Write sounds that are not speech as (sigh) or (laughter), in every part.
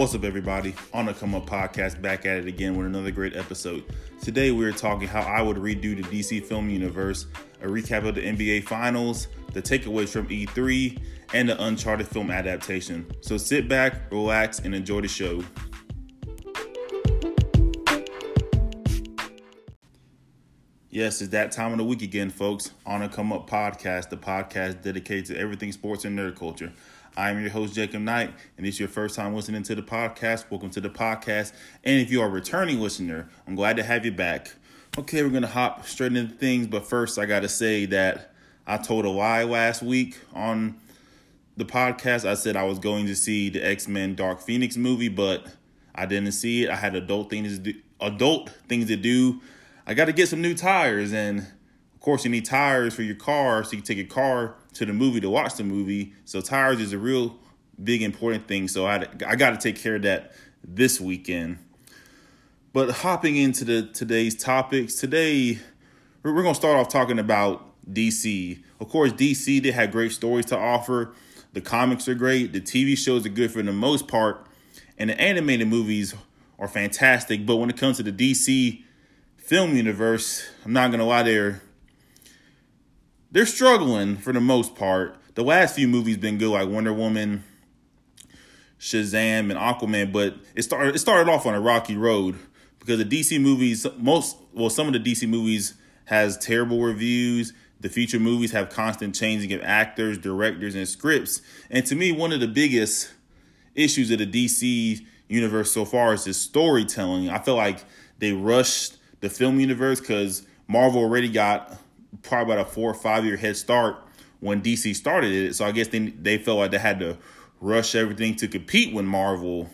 What's up, everybody? On the Come Up podcast, back at it again with another great episode. Today, we're talking how I would redo the DC film universe, a recap of the NBA Finals, the takeaways from E3, and the Uncharted film adaptation. So sit back, relax, and enjoy the show. Yes, it's that time of the week again, folks. On a Come Up podcast, the podcast dedicated to everything sports and nerd culture. I'm your host, Jacob Knight, and it's your first time listening to the podcast. Welcome to the podcast. And if you are a returning listener, I'm glad to have you back. Okay, we're going to hop straight into things, but first, I got to say that I told a lie last week on the podcast. I said I was going to see the X Men Dark Phoenix movie, but I didn't see it. I had adult things to do, adult things to do. I got to get some new tires, and of course, you need tires for your car so you can take your car to the movie to watch the movie. So tires is a real big important thing. So I I got to take care of that this weekend. But hopping into the today's topics, today we're, we're gonna start off talking about DC. Of course, DC they had great stories to offer. The comics are great. The TV shows are good for the most part, and the animated movies are fantastic. But when it comes to the DC film universe, I'm not gonna lie, they're they're struggling for the most part. The last few movies been good, like Wonder Woman, Shazam, and Aquaman, but it started it started off on a rocky road because the DC movies, most well, some of the DC movies has terrible reviews. The future movies have constant changing of actors, directors, and scripts. And to me, one of the biggest issues of the DC universe so far is the storytelling. I feel like they rushed the film universe because Marvel already got probably about a four or five year head start when DC started it. So I guess they they felt like they had to rush everything to compete with Marvel.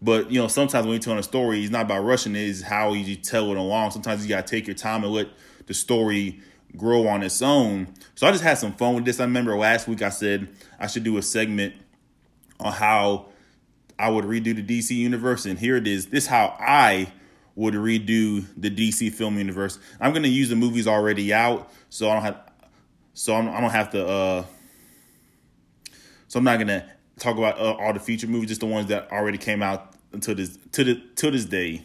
But you know, sometimes when you're telling a story, it's not about rushing it, it's how you tell it along. Sometimes you gotta take your time and let the story grow on its own. So I just had some fun with this. I remember last week I said I should do a segment on how I would redo the DC universe, and here it is. This is how I would redo the DC film universe. I'm gonna use the movies already out, so I don't have, so I'm, I do not have to. uh So I'm not gonna talk about uh, all the future movies, just the ones that already came out until this to the to this day.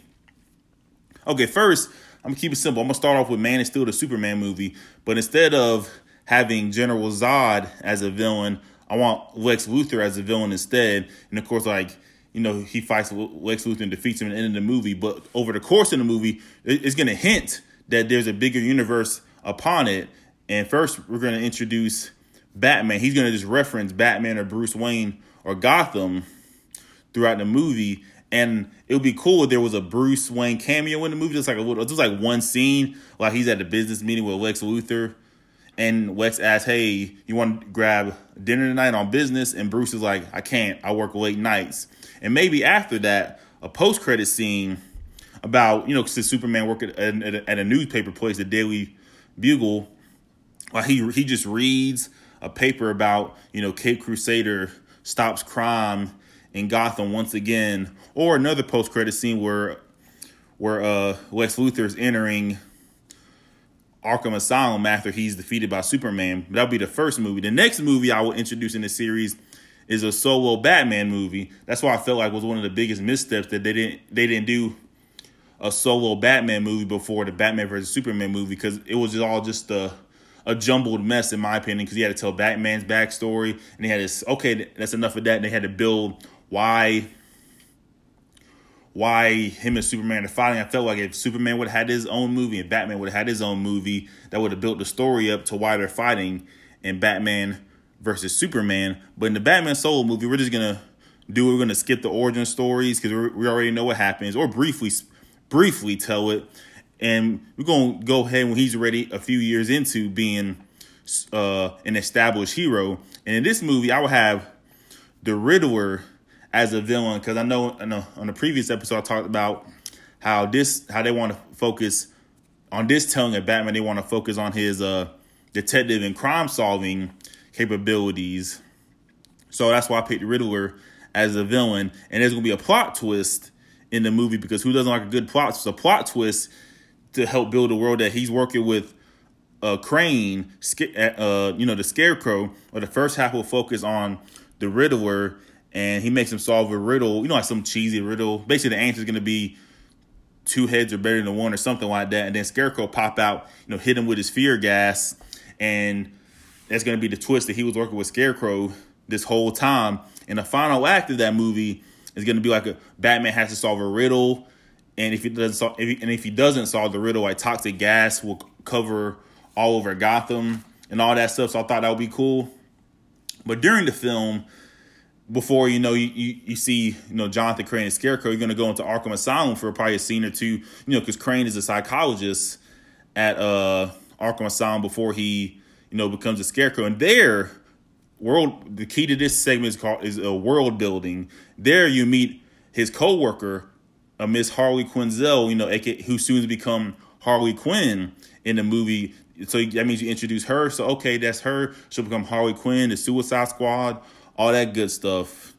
Okay, first I'm gonna keep it simple. I'm gonna start off with Man of Steel, the Superman movie, but instead of having General Zod as a villain, I want Lex Luthor as a villain instead. And of course, like you know, he fights Lex Luthor and defeats him at the end of the movie. But over the course of the movie, it's going to hint that there's a bigger universe upon it. And first, we're going to introduce Batman. He's going to just reference Batman or Bruce Wayne or Gotham throughout the movie. And it would be cool if there was a Bruce Wayne cameo in the movie, just like a little, just like one scene, like he's at a business meeting with Lex Luthor, and Lex asks, "Hey, you want to grab dinner tonight on business?" And Bruce is like, "I can't. I work late nights." And maybe after that, a post credit scene about you know since Superman worked at, at, at, a newspaper place, the Daily Bugle, like he he just reads a paper about you know Cape Crusader stops crime in Gotham once again, or another post credit scene where where uh Lex Luthor is entering Arkham Asylum after he's defeated by Superman. That'll be the first movie. The next movie I will introduce in the series is a solo Batman movie. That's why I felt like was one of the biggest missteps that they didn't they didn't do a solo Batman movie before the Batman versus Superman movie because it was just all just a a jumbled mess in my opinion because you had to tell Batman's backstory and they had this okay that's enough of that and they had to build why why him and Superman are fighting. I felt like if Superman would have had his own movie and Batman would have had his own movie, that would have built the story up to why they're fighting. And Batman versus Superman. But in the Batman solo movie, we're just gonna do we're gonna skip the origin stories because we already know what happens, or briefly briefly tell it, and we're gonna go ahead when he's ready a few years into being uh, an established hero. And in this movie, I will have the Riddler as a villain because I know a, on the previous episode I talked about how this how they want to focus on this telling of Batman. They want to focus on his uh, detective and crime solving capabilities. So that's why I picked the Riddler as a villain. And there's gonna be a plot twist in the movie because who doesn't like a good plot? It's a plot twist to help build a world that he's working with uh, Crane, uh, you know, the Scarecrow. Or the first half will focus on the Riddler and he makes him solve a riddle. You know, like some cheesy riddle. Basically, the answer is going to be two heads are better than one or something like that. And then Scarecrow pop out, you know, hit him with his fear gas, and that's going to be the twist that he was working with Scarecrow this whole time. And the final act of that movie is going to be like a Batman has to solve a riddle, and if he doesn't solve, if he, and if he doesn't solve the riddle, like toxic gas will cover all over Gotham and all that stuff. So I thought that would be cool. But during the film, before you know you, you, you, see you know Jonathan Crane and Scarecrow, you're gonna go into Arkham Asylum for probably a scene or two, you know, because Crane is a psychologist at uh Arkham Asylum before he you know becomes a Scarecrow, and there world the key to this segment is called is a world building. There you meet his co-worker, uh, Miss Harley Quinzel, you know, who soon become Harley Quinn in the movie. So that means you introduce her. So okay, that's her. She'll become Harley Quinn, the Suicide Squad, all that good stuff.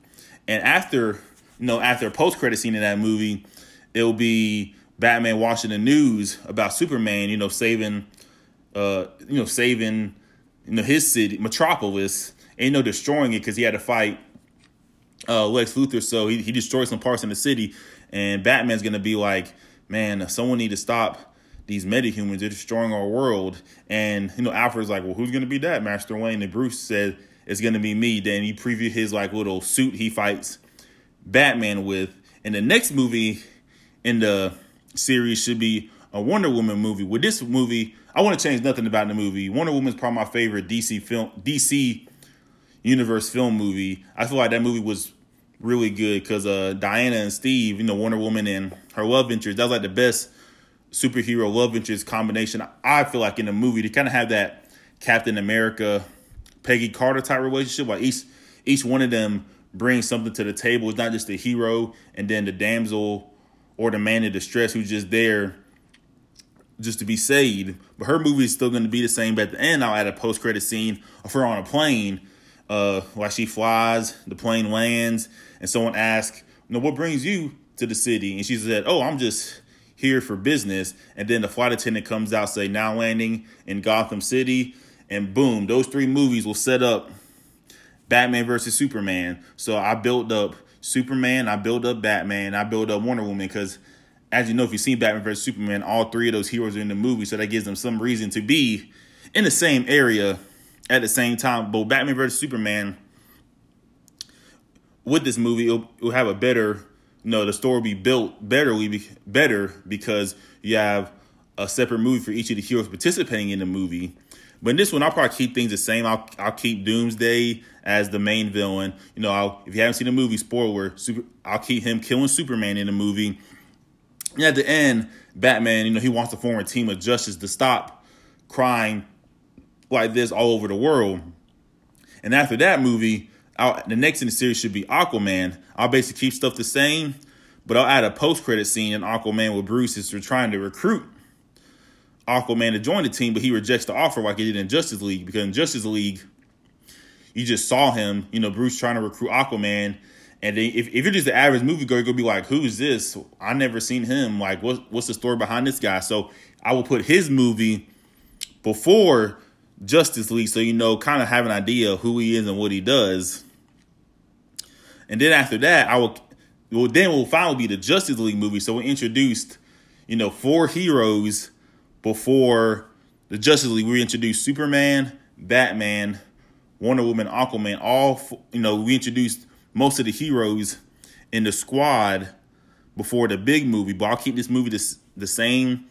And after, you know, after a post credit scene in that movie, it'll be Batman watching the news about Superman, you know, saving, uh, you know, saving, you know, his city, Metropolis, ain't no destroying it because he had to fight uh, Lex Luthor. So he he destroyed some parts in the city, and Batman's gonna be like, man, someone need to stop these metahumans. They're destroying our world. And you know, Alfred's like, well, who's gonna be that? Master Wayne and Bruce said it's gonna be me. Then he previewed his like little suit he fights Batman with. And the next movie in the series should be a Wonder Woman movie. With this movie, I want to change nothing about the movie. Wonder Woman is probably my favorite DC film, DC universe film movie. I feel like that movie was really good because uh, Diana and Steve, you know, Wonder Woman and her love interest, that was like the best superhero love interest combination. I feel like in the movie to kind of have that Captain America, Peggy Carter type relationship. Like each each one of them brings something to the table. It's not just the hero and then the damsel or the man in distress who's just there just to be saved. But her movie is still going to be the same. But at the end, I'll add a post credit scene of her on a plane uh, while she flies. The plane lands, and someone asks, "You what brings you to the city?" And she said, "Oh, I'm just." here for business. And then the flight attendant comes out, say, now landing in Gotham City. And boom, those three movies will set up Batman versus Superman. So I built up Superman, I built up Batman, I built up Wonder Woman because as you know, if you've seen Batman versus Superman, all three of those heroes are in the movie, so that gives them some reason to be in the same area at the same time. But Batman versus Superman, with this movie, it'll, it'll have a better no, the story will be built better, be better because you have a separate movie for each of the heroes participating in the movie. But in this one, I'll probably keep things the same. I'll I'll keep Doomsday as the main villain. You know, I'll, if you haven't seen the movie, spoiler, super, I'll keep him killing Superman in the movie. And at the end, Batman, you know, he wants to form a team of justice to stop crime like this all over the world. And after that movie, I'll, the next in the series should be Aquaman. I'll basically keep stuff the same, but I'll add a post credit scene in Aquaman with Bruce is trying to recruit Aquaman to join the team, but he rejects the offer like he did in Justice League because in Justice League, you just saw him, you know, Bruce trying to recruit Aquaman. And then if, if you're just the average movie goer, you're gonna be like, who is this? I never seen him. Like, what, what's the story behind this guy? So I will put his movie before Justice League so you know, kind of have an idea of who he is and what he does. And then after that, I will well then will finally be the Justice League movie. So we introduced, you know, four heroes before the Justice League. We introduced Superman, Batman, Wonder Woman, Aquaman. All you know, we introduced most of the heroes in the squad before the big movie. But I'll keep this movie the, the same.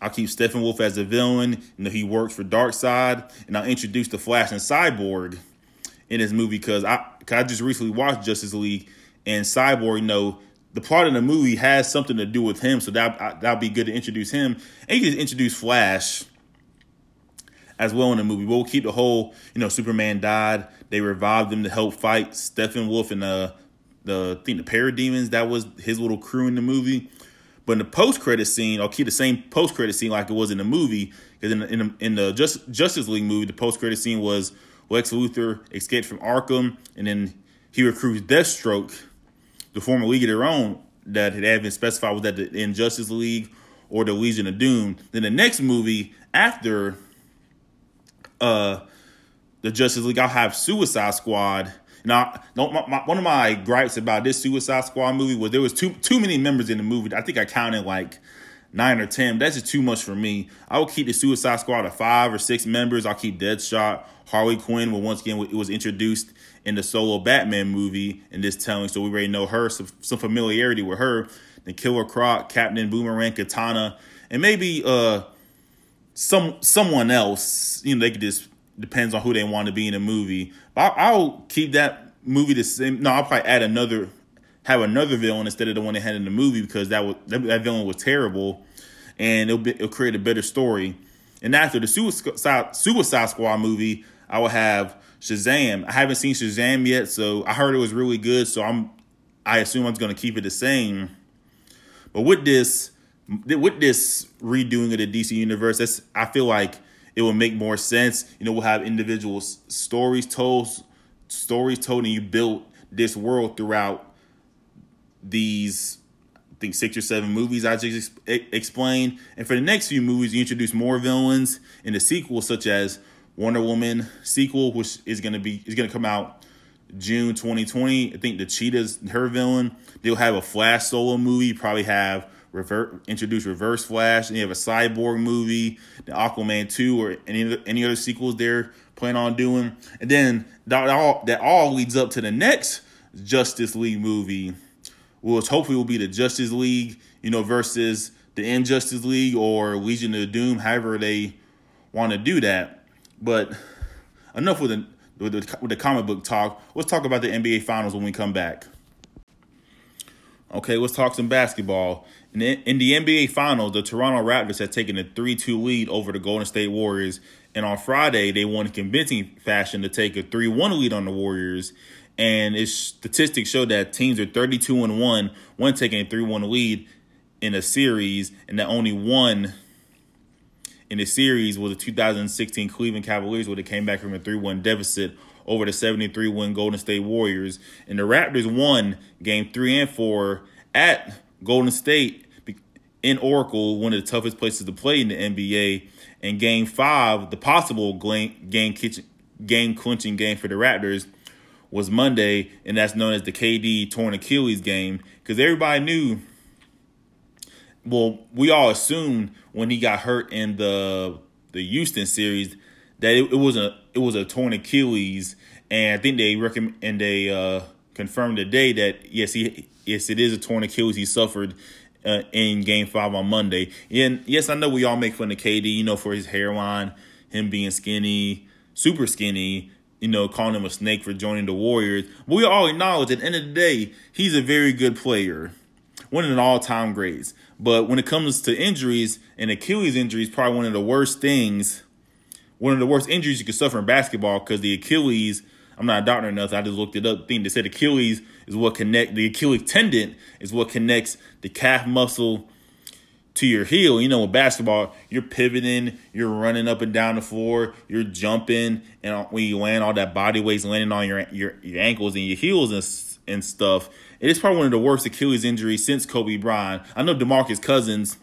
I'll keep Steppenwolf as the villain. You know, he works for Darkseid, and I'll introduce the Flash and Cyborg in this movie because I I just recently watched Justice League and Cyborg. You know, the plot of the movie has something to do with him, so that that'll be good to introduce him. And you can introduce Flash as well in the movie. But We'll keep the whole, you know, Superman died. They revived him to help fight Steppenwolf and the the I think the Parademons. That was his little crew in the movie. But in the post credit scene, I'll keep the same post credit scene like it was in the movie. Because in the, in the, in the Just, Justice League movie, the post credit scene was Lex Luthor escaped from Arkham, and then he recruits Deathstroke, the former League of Their Own that had been specified was that the Injustice League or the Legion of Doom. Then the next movie after uh, the Justice League, I'll have Suicide Squad, Now, my, my, one of my gripes about this Suicide Squad movie was there was too too many members in the movie. I think I counted like nine or ten. That's just too much for me. I will keep the Suicide Squad of five or six members. I'll keep Deadshot, Harley Quinn. Well, once again, it was introduced in the solo Batman movie in this telling, so we already know her some, some familiarity with her. The Killer Croc, Captain Boomerang, Katana, and maybe uh some someone else. You know, they could just depends on who they want to be in a movie. But I'll, I'll keep that movie the same. No, I'll probably add another, have another villain instead of the one they had in the movie because that was that, that villain was terrible, and it'll, be, it'll create a better story. And after the Suicide Suicide Squad movie, I will have Shazam. I haven't seen Shazam yet, so I heard it was really good. So I'm, I assume I'm going to keep it the same. But with this, with this redoing of the DC universe, that's I feel like it will make more sense. You know, we'll have individual stories told, stories told, and you build this world throughout these, I think six or seven movies I just ex- explained. And for the next few movies, you introduce more villains in the sequel, such as Wonder Woman sequel, which is gonna be is gonna come out June 2020. I think the Cheetah's her villain. They'll have a Flash solo movie. Probably have revert introduce Reverse Flash, and you have a Cyborg movie, the Aquaman two, or any any other sequels they're planning on doing, and then that all that all leads up to the next Justice League movie, which hopefully will be the Justice League, you know, versus the Injustice League or Legion of Doom, however they want to do that. But enough with the with the, with the comic book talk. Let's talk about the NBA Finals when we come back. Okay, let's talk some basketball. In the, NBA Finals, the Toronto Raptors had taken a 3 2 lead over the Golden State Warriors. And on Friday, they won in convincing fashion to take a 3 1 lead on the Warriors. And its statistics show that teams are 32 and 1 when taking a 3 1 lead in a series, and that only one in the series was the 2016 Cleveland Cavaliers, where they came back from a 3 1 deficit over the 73 win Golden State Warriors. And the Raptors won game three and four at Golden State in Oracle, one of the toughest places to play in the NBA. And game five, the possible game kitchen, game clinching game for the Raptors was Monday, and that's known as the KD torn Achilles game because everybody knew. Well, we all assumed when he got hurt in the the Houston series that it, it was a it was a torn Achilles, and I think they recommend and they uh, confirmed today that yes he yes it is a torn Achilles he suffered uh, in Game Five on Monday. And yes, I know we all make fun of KD, you know, for his hairline, him being skinny, super skinny. You know, calling him a snake for joining the Warriors. But we all acknowledge at the end of the day, he's a very good player, one of the all-time greats. But when it comes to injuries, and Achilles injury is probably one of the worst things, one of the worst injuries you can suffer in basketball because the Achilles – I'm not a doctor enough. I just looked it up. Thing they said Achilles is what connect the Achilles tendon is what connects the calf muscle to your heel. You know, with basketball, you're pivoting, you're running up and down the floor, you're jumping, and when you land, all that body weight's landing on your your, your ankles and your heels and and stuff. It is probably one of the worst Achilles injuries since Kobe Bryant. I know DeMarcus Cousins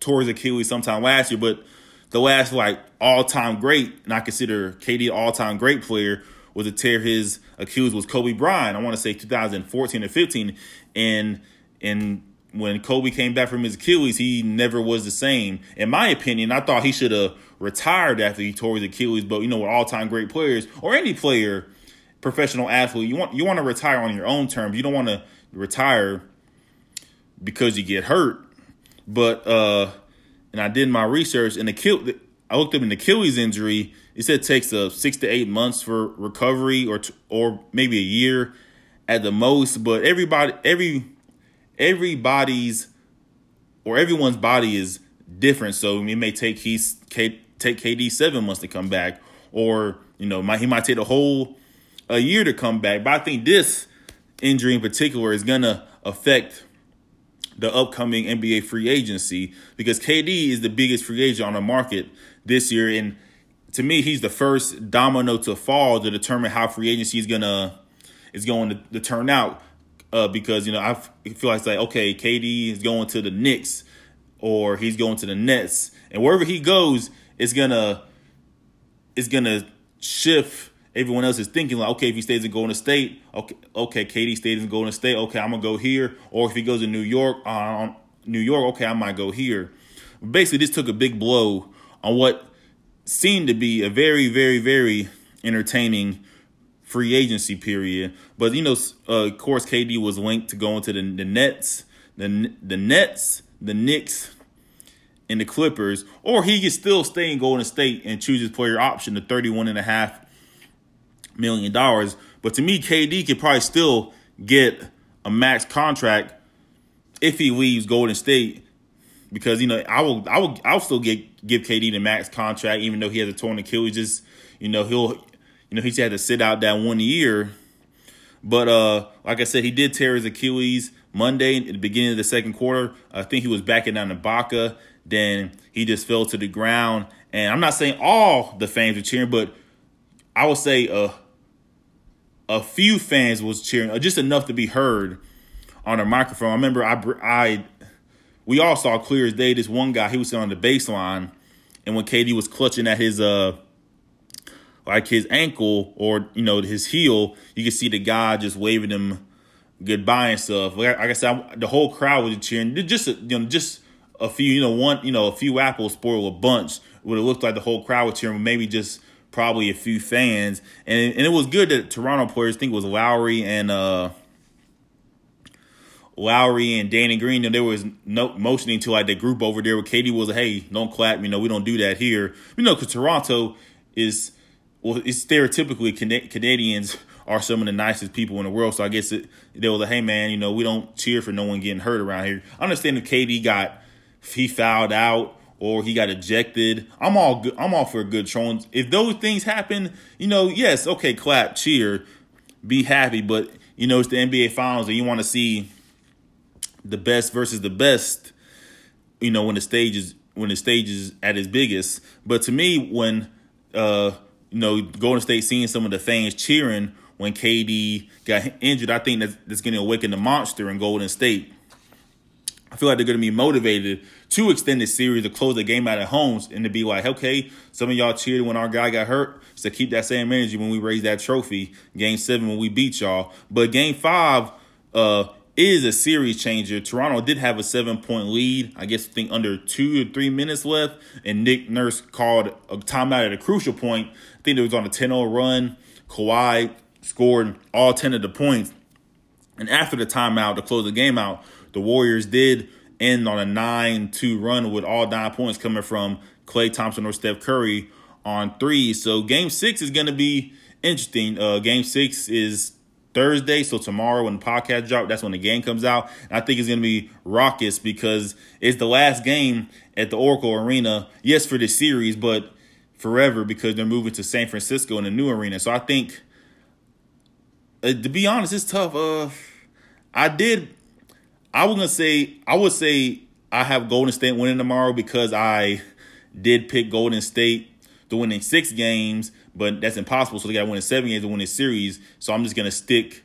tore his Achilles sometime last year, but the last like all time great, and I consider KD all time great player was to tear his Achilles was Kobe Bryant. I want to say 2014 or 15, and and when Kobe came back from his Achilles, he never was the same. In my opinion, I thought he should have retired after he tore his Achilles. But you know, with all time great players or any player, professional athlete, you want you want to retire on your own terms. You don't want to retire because you get hurt. But uh, and I did my research, and the I looked up an Achilles injury it said it takes a six to eight months for recovery, or or maybe a year at the most. But everybody, every everybody's or everyone's body is different, so it may take he's take KD seven months to come back, or you know, might, he might take a whole a year to come back. But I think this injury in particular is gonna affect the upcoming NBA free agency because KD is the biggest free agent on the market this year, and to me, he's the first domino to fall to determine how free agency is gonna is going to, to turn out. Uh, because you know I feel like it's like okay, KD is going to the Knicks or he's going to the Nets, and wherever he goes, it's gonna it's gonna shift everyone else is thinking like, okay, if he stays in Golden State, okay, okay, KD stays in Golden State, okay, I'm gonna go here. Or if he goes to New York, uh, New York, okay, I might go here. Basically, this took a big blow on what seemed to be a very, very, very entertaining free agency period. But you know, uh, of course, KD was linked to going to the, the Nets, the the Nets, the Knicks, and the Clippers, or he could still stay in Golden State and choose his player option, the thirty-one and a half million dollars. But to me, KD could probably still get a max contract if he leaves Golden State. Because you know, I will, I will, I'll still get give KD the max contract, even though he has a torn Achilles. Just you know, he'll, you know, he's had to sit out that one year. But uh, like I said, he did tear his Achilles Monday at the beginning of the second quarter. I think he was backing down the Ibaka. Then he just fell to the ground. And I'm not saying all the fans were cheering, but I would say uh, a few fans was cheering, uh, just enough to be heard on a microphone. I remember I, I, we all saw clear as day. This one guy, he was sitting on the baseline, and when KD was clutching at his uh, like his ankle or you know his heel, you could see the guy just waving him goodbye and stuff. Like, I said, I, the whole crowd was cheering. Just you know, just a few, you know, one, you know, a few apples spoil a bunch. Would have looked like the whole crowd was cheering, maybe just probably a few fans. And and it was good that Toronto players, think it was Lowry and uh Lowry and Danny Green, and there was no motioning to like the group over there with KD was, hey, don't clap, you know, we don't do that here. You know, because Toronto is well, it's stereotypically Canadians are some of the nicest people in the world. So I guess it, they were like, hey man, you know, we don't cheer for no one getting hurt around here. I understand if KD got he fouled out or he got ejected. I'm all good. I'm all for a good trolling. If those things happen, you know, yes, okay, clap, cheer, be happy. But you know, it's the NBA Finals, and you want to see the best versus the best. You know, when the stage is when the stage is at its biggest. But to me, when uh, you know, Golden State seeing some of the fans cheering when KD got injured, I think that's, that's going to awaken the monster in Golden State. I feel like they're going to be motivated to extend the series to close the game out at home and to be like, okay, some of y'all cheered when our guy got hurt. So keep that same energy when we raise that trophy. Game seven when we beat y'all. But game five uh, is a series changer. Toronto did have a seven point lead. I guess I think under two or three minutes left. And Nick Nurse called a timeout at a crucial point. I think it was on a 10 0 run. Kawhi scored all 10 of the points. And after the timeout to close the game out, the Warriors did end on a 9-2 run with all nine points coming from Klay Thompson or Steph Curry on three. So game six is going to be interesting. Uh, game six is Thursday, so tomorrow when the podcast drop, that's when the game comes out. And I think it's to be raucous because it's the last game at the Oracle Arena. Yes, for this series, but forever because they're moving to San Francisco in a new arena. So I think, uh, to be honest, it's tough. Uh, I did I was gonna say I would say I have Golden State winning tomorrow because I did pick Golden State to win in six games, but that's impossible. So they got to win in seven games to win this series. So I'm just gonna stick.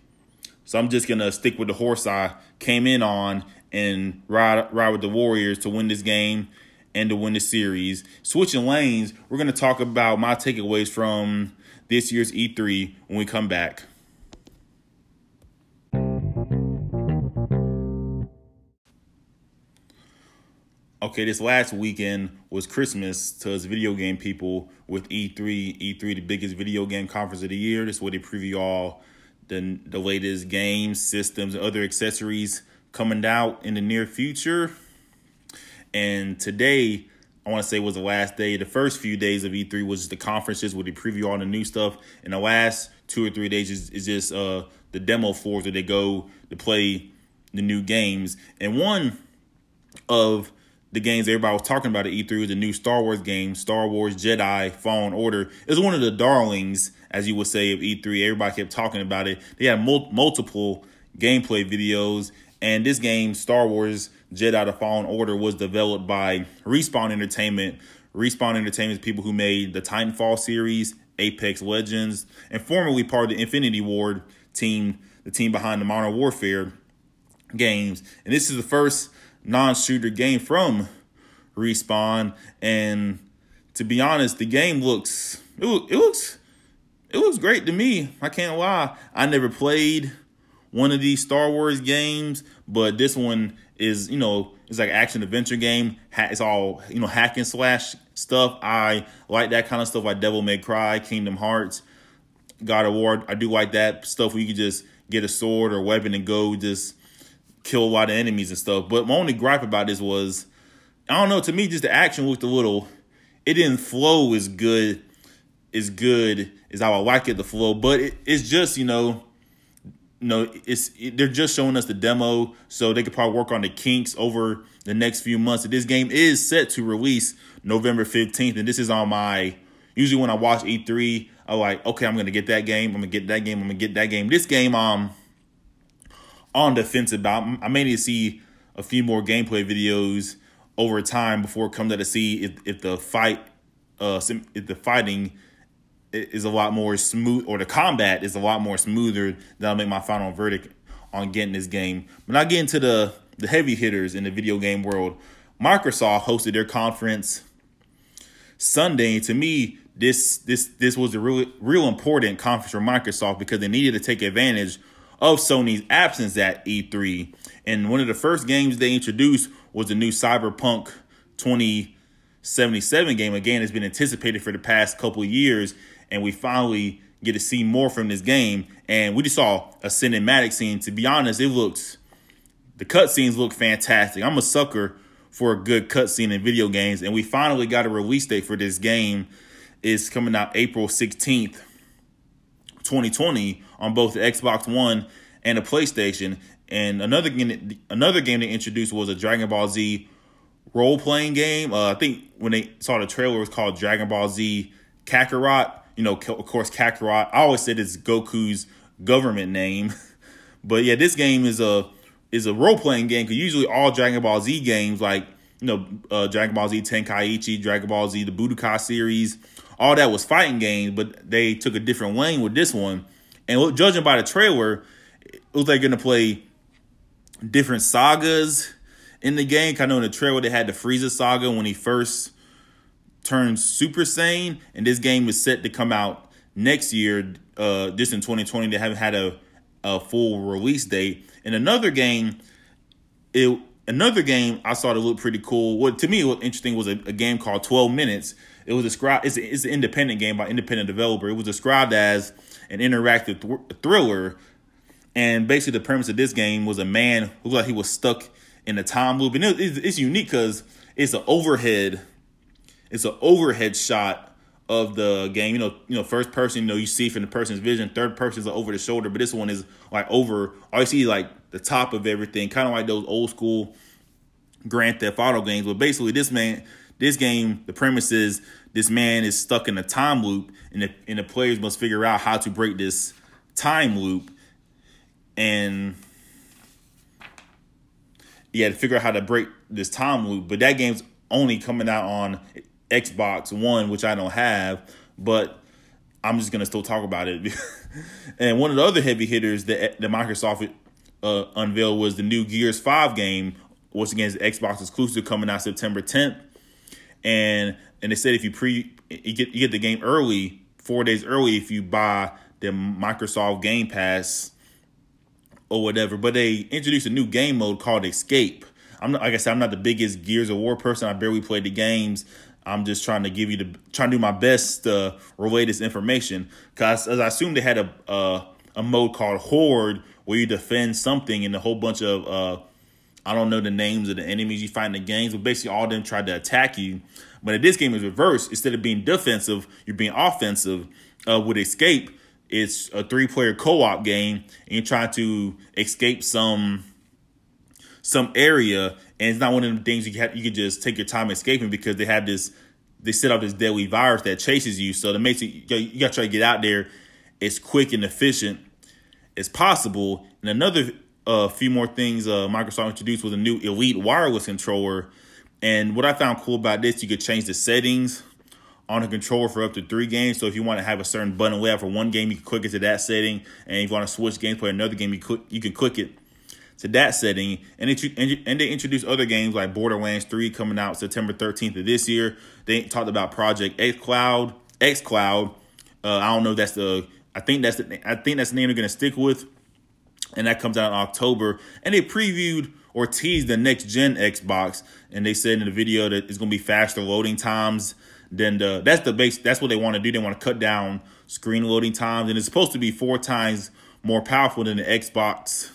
So I'm just gonna stick with the horse I came in on and ride ride with the Warriors to win this game and to win the series. Switching lanes, we're gonna talk about my takeaways from this year's E3 when we come back. Okay, this last weekend was Christmas to us video game people with E3. E3, the biggest video game conference of the year. This is where they preview all the, the latest games, systems, and other accessories coming out in the near future. And today, I want to say was the last day. The first few days of E3 was the conferences where they preview all the new stuff. And the last two or three days is, is just uh, the demo floors where they go to play the new games. And one of the games everybody was talking about at E3 was the new Star Wars game, Star Wars Jedi Fallen Order. is one of the darlings, as you would say, of E3. Everybody kept talking about it. They had mul- multiple gameplay videos, and this game, Star Wars Jedi The Fallen Order, was developed by Respawn Entertainment. Respawn Entertainment is people who made the Titanfall series, Apex Legends, and formerly part of the Infinity Ward team, the team behind the Modern Warfare games. And this is the first non-shooter game from Respawn, and to be honest, the game looks it, it looks it looks great to me. I can't lie. I never played one of these Star Wars games, but this one is, you know, it's like action adventure game. It's all, you know, hack and slash stuff. I like that kind of stuff like Devil May Cry, Kingdom Hearts, God of War. I do like that stuff where you can just get a sword or weapon and go just kill a lot of enemies and stuff. But my only gripe about this was, I don't know, to me, just the action looked a little, it didn't flow as good, as good as how I like it to flow. But it, it's just, you know, you know, it's it, they're just showing us the demo, so they could probably work on the kinks over the next few months. This game is set to release November 15th, and this is on my. Usually, when I watch E3, I'm like, okay, I'm gonna get that game. I'm gonna get that game. I'm gonna get that game. This game, um, on the fence about. I may need to see a few more gameplay videos over time before out to see if, if the fight, uh, if the fighting is a lot more smooth, or the combat is a lot more smoother. That'll make my final verdict on getting this game. But not getting to the the heavy hitters in the video game world. Microsoft hosted their conference Sunday. To me, this this this was a real real important conference for Microsoft because they needed to take advantage of Sony's absence at E3. And one of the first games they introduced was the new Cyberpunk 2077 game. Again, it's been anticipated for the past couple years, and we finally get to see more from this game. And we just saw a cinematic scene. To be honest, it looks the cutscenes look fantastic. I'm a sucker for a good cutscene in video games, and we finally got a release date for this game. It's coming out April 16th, 2020, on both the Xbox One and the PlayStation. And another game, another game they introduced was a Dragon Ball Z role playing game. Uh, I think when they saw the trailer, it was called Dragon Ball Z Kakarot you know, of course, Kakarot. I always said it's Goku's government name, (laughs) but yeah, this game is a is a role playing game because usually all Dragon Ball Z games, like you know, uh, Dragon Ball Z Tenkaichi, Dragon Ball Z, the Budokai series, all that was fighting games, but they took a different lane with this one. And judging by the trailer, it was like going to play different sagas in the game. Kind of in the trailer, they had the Frieza saga when he first turned Super Saiyan, and this game is set to come out next year. Uh, just in 2020, they haven't had a a full release date. And another game, it another game I saw that looked pretty cool. What to me was interesting was a, a game called 12 Minutes. It was described. It's, it's an independent game by independent developer. It was described as an interactive th- thriller, and basically the premise of this game was a man who like he was stuck in a time loop, and it, it's, it's unique because it's an overhead it's an overhead shot of the game. You know, you know, first person, you know, you see from the person's vision. Third person is over the shoulder, but this one is like over. All you see like the top of everything, kind of like those old school Grand Theft Auto games. But basically, this man, this game, the premise is this man is stuck in a time loop, and the and the players must figure out how to break this time loop, and yeah, to figure out how to break this time loop. But that game's only coming out on Xbox One, which I don't have, but I'm just gonna still talk about it. (laughs) and one of the other heavy hitters that the Microsoft uh, unveiled was the new Gears Five game, once again, Xbox exclusive coming out September 10th. And and they said if you pre you get you get the game early, four days early if you buy the Microsoft Game Pass or whatever. But they introduced a new game mode called Escape. I'm not, like I said, I'm not the biggest Gears of War person. I barely played the games. I'm just trying to give you the trying to do my best to relay this information because as I assume they had a uh, a mode called Horde where you defend something and a whole bunch of uh, I don't know the names of the enemies you fight in the games, but basically all them tried to attack you. But in this game is reversed. Instead of being defensive, you're being offensive. Uh, with Escape, it's a three player co op game, and you're trying to escape some some area, and it's not one of the things you can you can just take your time escaping because they have this they set up this deadly virus that chases you. So that makes it you got to try to get out there as quick and efficient as possible. And another uh, few more things uh, Microsoft introduced was a new Elite wireless controller. And what I found cool about this, you could change the settings on the controller for up to three games. So if you want to have a certain button layout for one game, you can click it to that setting. And if you want to switch games play another game, you click, you can click it to that setting. And, it, and they introduced other games like Borderlands 3 coming out September 13th of this year. They talked about Project X Cloud, X Cloud, Uh, I don't know. That's the. I think that's the. I think that's the name they're gonna stick with, and that comes out in October. And they previewed or teased the next gen Xbox, and they said in the video that it's gonna be faster loading times than the. That's the base. That's what they want to do. They want to cut down screen loading times, and it's supposed to be four times more powerful than the Xbox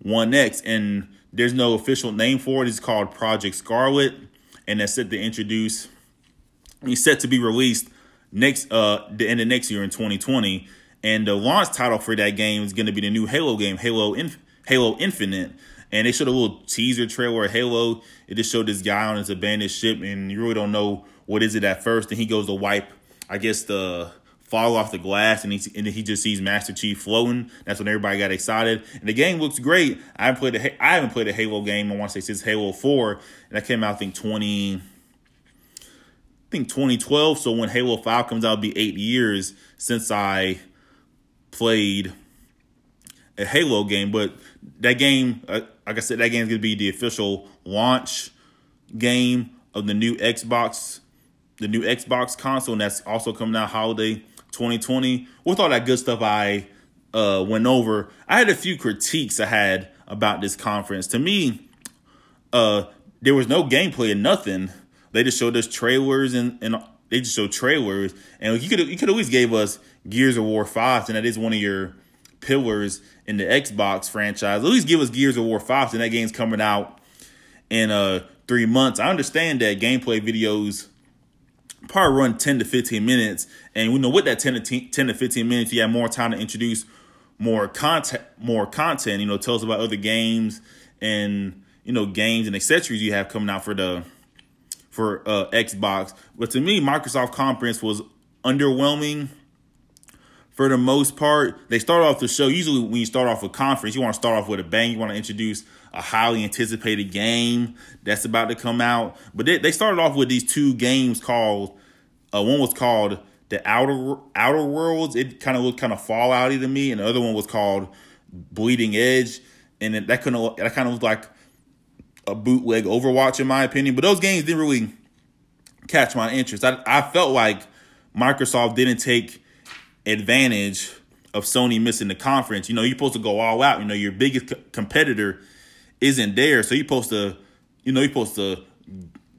One X. And there's no official name for it. It's called Project Scarlett, and that's set to introduce. It's set to be released next uh the end of next year in 2020. And the launch title for that game is going to be the new Halo game, Halo Inf- Halo Infinite. And they showed a little teaser trailer of Halo. It just showed this guy on his abandoned ship, and you really don't know what is it at first. And he goes to wipe, I guess the fall off the glass and he and he just sees Master Chief floating. That's when everybody got excited. And the game looks great. I haven't played a I haven't played a Halo game. I want to say since Halo Four, and that came out I think twenty. I think 2012. So when Halo 5 comes out, it'll be eight years since I played a Halo game. But that game, uh, like I said, that game is going to be the official launch game of the new Xbox, the new Xbox console, and that's also coming out holiday 2020. With all that good stuff I uh, went over, I had a few critiques I had about this conference. To me, uh, there was no gameplay and nothing. They just showed us trailers and, and they just showed trailers. And you could you could always gave us Gears of War 5, and that is one of your pillars in the Xbox franchise. At least give us Gears of War 5, and that game's coming out in uh three months. I understand that gameplay videos probably run 10 to 15 minutes. And we know with that 10 to 10 to 15 minutes, you have more time to introduce more content, more content, you know, tell us about other games and, you know, games and accessories you have coming out for the, for uh, Xbox. But to me, Microsoft conference was underwhelming for the most part. They start off the show. Usually, when you start off a conference, you want to start off with a bang. You want to introduce a highly anticipated game that's about to come out. But they, they started off with these two games called. Uh, one was called the Outer Outer Worlds. It kind of looked kind of Fallouty to me, and the other one was called Bleeding Edge, and that kind of that kind of looked like a bootleg Overwatch in my opinion. But those games didn't really catch my interest. I I felt like Microsoft didn't take advantage of Sony missing the conference. You know, you're supposed to go all out. You know, your biggest competitor isn't there, so you're supposed to, you know, you're supposed to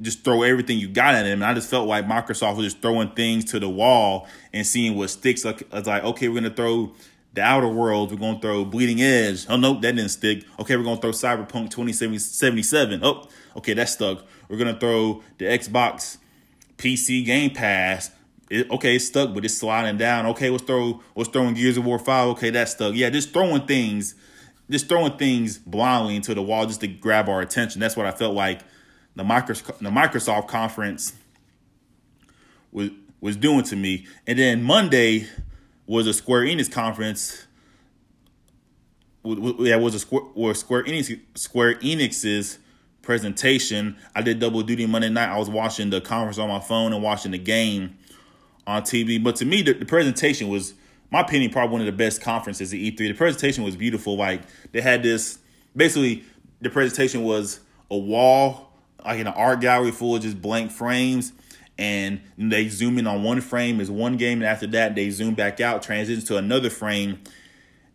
just throw everything you got at him. And I just felt like Microsoft was just throwing things to the wall and seeing what sticks. Like, I like, okay, we're gonna throw the Outer Worlds. We're gonna throw Bleeding Edge. Oh nope, that didn't stick. Okay, we're gonna throw Cyberpunk 2077. Oh, okay, that stuck. We're gonna throw the Xbox PC Game Pass. It, okay, it's stuck, but it's sliding down. Okay, let's throw let's throwing Gears of War Five. Okay, that's stuck. Yeah, just throwing things, just throwing things blindly into the wall just to grab our attention. That's what I felt like the Microsoft the Microsoft conference was was doing to me. And then Monday was a Square Enix conference. Yeah, was a Square Square Enix Square Enix's presentation. I did double duty Monday night. I was watching the conference on my phone and watching the game on TV. But to me, the, the presentation was, my opinion, probably one of the best conferences at E3. The presentation was beautiful. Like they had this, basically, the presentation was a wall, like in an art gallery full of just blank frames. And they zoom in on one frame is one game, and after that, they zoom back out, transitions to another frame,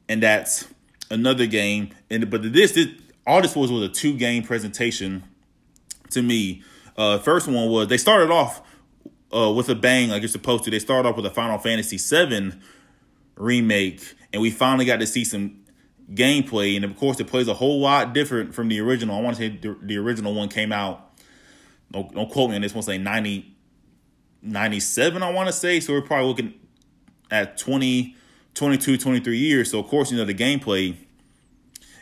and that's another game. And but this, this all this was was a two game presentation to me. Uh, first one was they started off uh, with a bang, like you're supposed to. They started off with a Final Fantasy VII remake, and we finally got to see some gameplay. And of course, it plays a whole lot different from the original. I want to say the, the original one came out. Don't, don't quote me on this one. Say 90, 97, I want to say. So we're probably looking at 20, 22, 23 years. So of course, you know the gameplay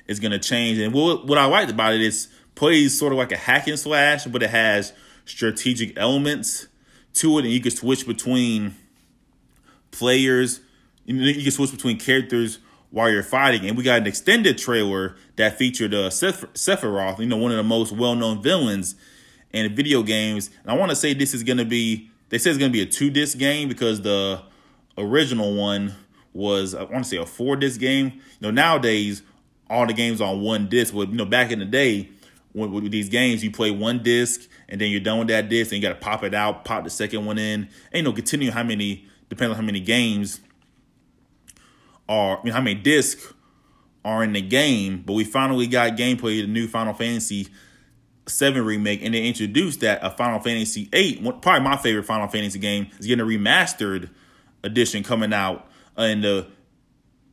is going to change. And what what I liked about it is plays sort of like a hack and slash, but it has strategic elements to it, and you can switch between players. You can switch between characters while you're fighting. And we got an extended trailer that featured uh, Sephiroth, you know, one of the most well-known villains in video games. And I want to say this is going to be, they say it's going to be a two-disc game because the original one was, I want to say a four-disc game. You know, nowadays, all the games on one disc. But, you know, back in the day, with, these games, you play one disc and then you're done with that disc and you got to pop it out, pop the second one in. Ain't no continue how many depending on how many games are, I mean, how many discs are in the game. But we finally got gameplay the new Final Fantasy Seven remake, and they introduced that a Final Fantasy Eight, probably my favorite Final Fantasy game, is getting a remastered edition coming out in the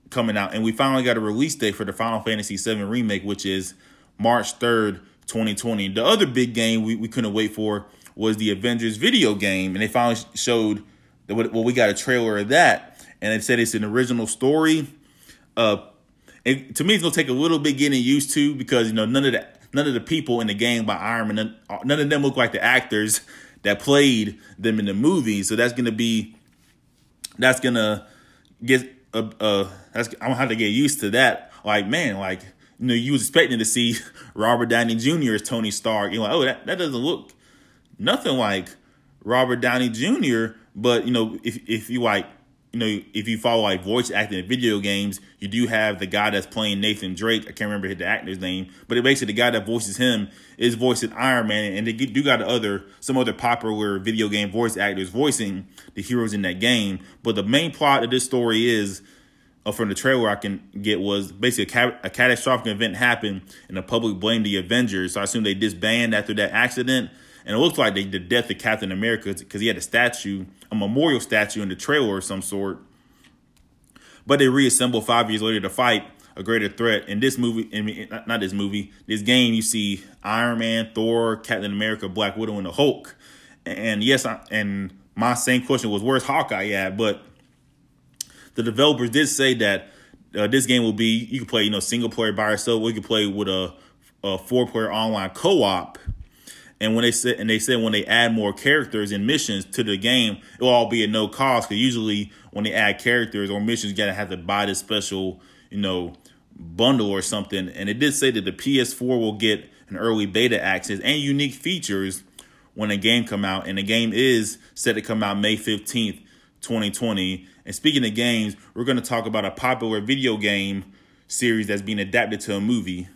coming out, and we finally got a release date for the Final Fantasy VII remake, which is March third, twenty twenty. The other big game we, we couldn't wait for was the Avengers video game, and they finally showed well, we got a trailer of that, and it said it's an original story. Uh, and to me, it's gonna take a little bit getting used to because you know none of the none of the people in the game by Iron Man, none of them look like the actors that played them in the movie. So that's gonna be that's gonna get uh, uh that's I'm gonna have to get used to that. Like man, like you know, you was expecting to see (laughs) Robert Downey Jr. as Tony Stark. You're like, oh, that, that doesn't look nothing like Robert Downey Jr. But you know, if if you like, you know, if you follow like voice acting in video games, you do have the guy that's playing Nathan Drake. I can't remember the actor's name, but it basically the guy that voices him is voicing Iron Man, and they do got other some other popular video game voice actors voicing the heroes in that game. But the main plot of this story is uh, from the trailer I can get was basically a, ca- a, catastrophic event happened and the public blamed the Avengers. So I assume they disbanded after that accident. And it looks like they the death of Captain America because he had a statue, a memorial statue in the trailer of some sort. But they reassembled five years later to fight a greater threat. In this movie, I mean, not this movie, this game, you see Iron Man, Thor, Captain America, Black Widow, and the Hulk. And yes, I, and my same question was, where's Hawkeye at? But the developers did say that uh, this game will be you can play you know single player by yourself, or you can play with a, a four player online co op. And when they said and they said when they add more characters and missions to the game, it will all be at no cost. Because usually when they add characters or missions, you gotta have to buy this special you know bundle or something. And it did say that the PS4 will get an early beta access and unique features when the game come out. And the game is set to come out May fifteenth, twenty twenty. And speaking of games, we're to talk about a popular video game series that's being adapted to a movie.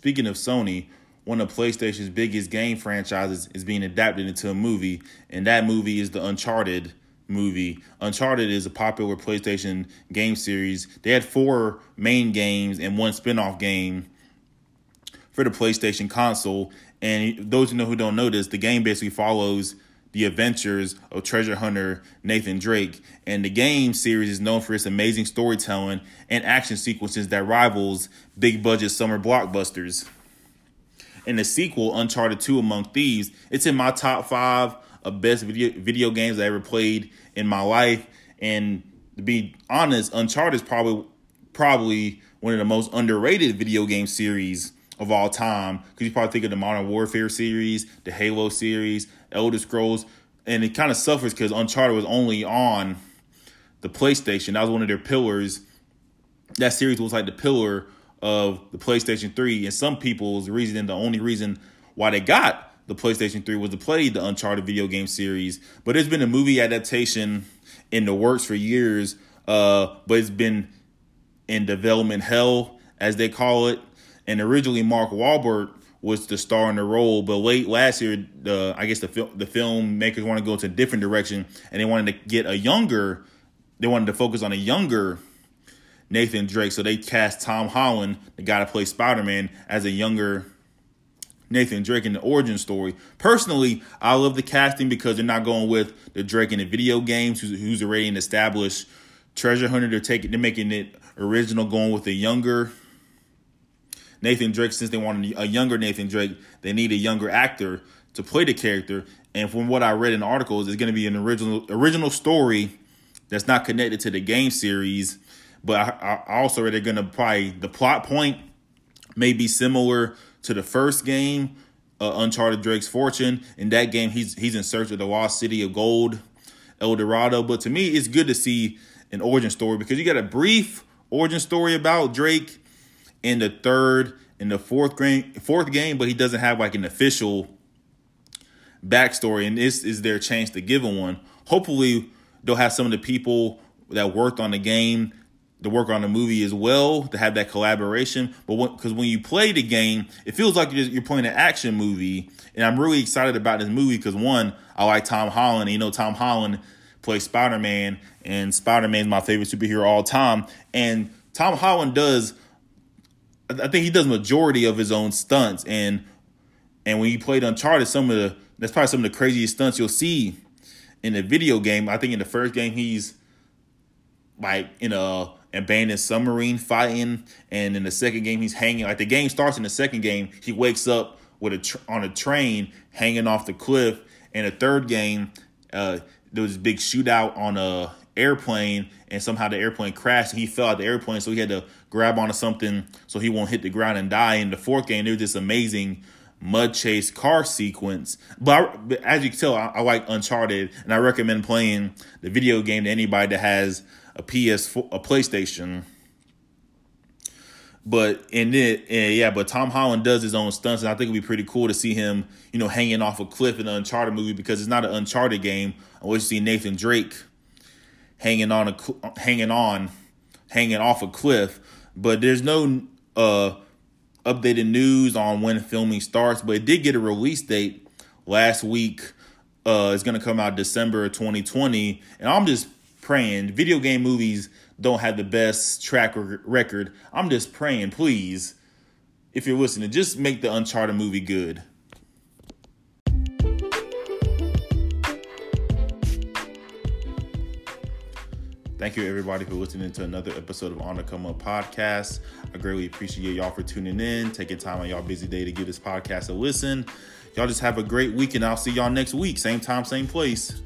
Speaking of Sony, one of PlayStation's biggest game franchises is being adapted into a movie, and that movie is the Uncharted movie. Uncharted is a popular PlayStation game series. They had four main games and one spin-off game for the PlayStation console. And those who know who don't know this, the game basically follows the adventures of treasure hunter Nathan Drake. And the game series is known for its amazing storytelling and action sequences that rivals big budget summer blockbusters. And the sequel, Uncharted 2 Among Thieves, it's in my top five of best video video games I ever played in my life. And to be honest, Uncharted is probably probably one of the most underrated video game series of all time. Because you probably think of the Modern Warfare series, the Halo series, Elder Scrolls, and it kind of suffers because Uncharted was only on the PlayStation. That was one of their pillars. That series was like the pillar of the PlayStation 3. And some people's reason, the only reason why they got the PlayStation 3 was to play the Uncharted video game series. But there's been a movie adaptation in the works for years, uh, but it's been in development hell, as they call it. And originally, Mark Wahlberg was the star in the role, but late last year, the I guess the film the filmmakers wanted to go to a different direction, and they wanted to get a younger. They wanted to focus on a younger Nathan Drake, so they cast Tom Holland, the guy to play Spider Man, as a younger Nathan Drake in the origin story. Personally, I love the casting because they're not going with the Drake in the video games, who's, who's already an established treasure hunter. They're taking, they're making it original, going with a younger Nathan Drake. Since they want a younger Nathan Drake, they need a younger actor to play the character. And from what I read in articles, it's going to be an original original story that's not connected to the game series. But I, I also read they're going to probably the plot point may be similar to the first game, uh, Uncharted Drake's Fortune. In that game, he's he's in search of the lost city of gold, El Dorado. But to me, it's good to see an origin story because you got a brief origin story about Drake in the third in the fourth game, fourth game, but he doesn't have like an official backstory, and this is their chance to give him one. Hopefully, they'll have some of the people that worked on the game to work on the movie as well to have that collaboration. But because when, you play the game, it feels like you're, you're playing an action movie, and I'm really excited about this movie because one, I like Tom Holland. And you know, Tom Holland plays Spider Man, and Spider Man is my favorite superhero all time. And Tom Holland does, I think he does majority of his own stunts, and and when he played Uncharted, some of the that's probably some of the craziest stunts you'll see in the video game. I think in the first game he's like in a abandoned submarine fighting, and in the second game he's hanging. Like the game starts in the second game, he wakes up with a tr- on a train hanging off the cliff. In the third game, uh, there was a big shootout on a airplane, and somehow the airplane crashed. And he fell out the airplane, so he had to grab onto something so he won't hit the ground and die. In the fourth game, there was this amazing mud chase car sequence. But, I, but as you can tell, I, I, like Uncharted, and I recommend playing the video game to anybody that has a ps4 a PlayStation. But in it, yeah, but Tom Holland does his own stunts, and I think it'd be pretty cool to see him, you know, hanging off a cliff in the Uncharted movie because it's not an Uncharted game. I wish to see Nathan Drake hanging on a hanging on, hanging off a cliff. But there's no uh updated news on when filming starts, but it did get a release date last week. Uh, it's gonna come out December 2020, and I'm just praying. Video game movies don't have the best track record. I'm just praying, please, if you're listening, just make the Uncharted movie good. Thank you, everybody, for listening to another episode of On the Come Up podcast. I greatly appreciate y'all for tuning in, taking time on y'all busy day to give this podcast a listen. Y'all just have a great week, and I'll see y'all next week. Same time, same place.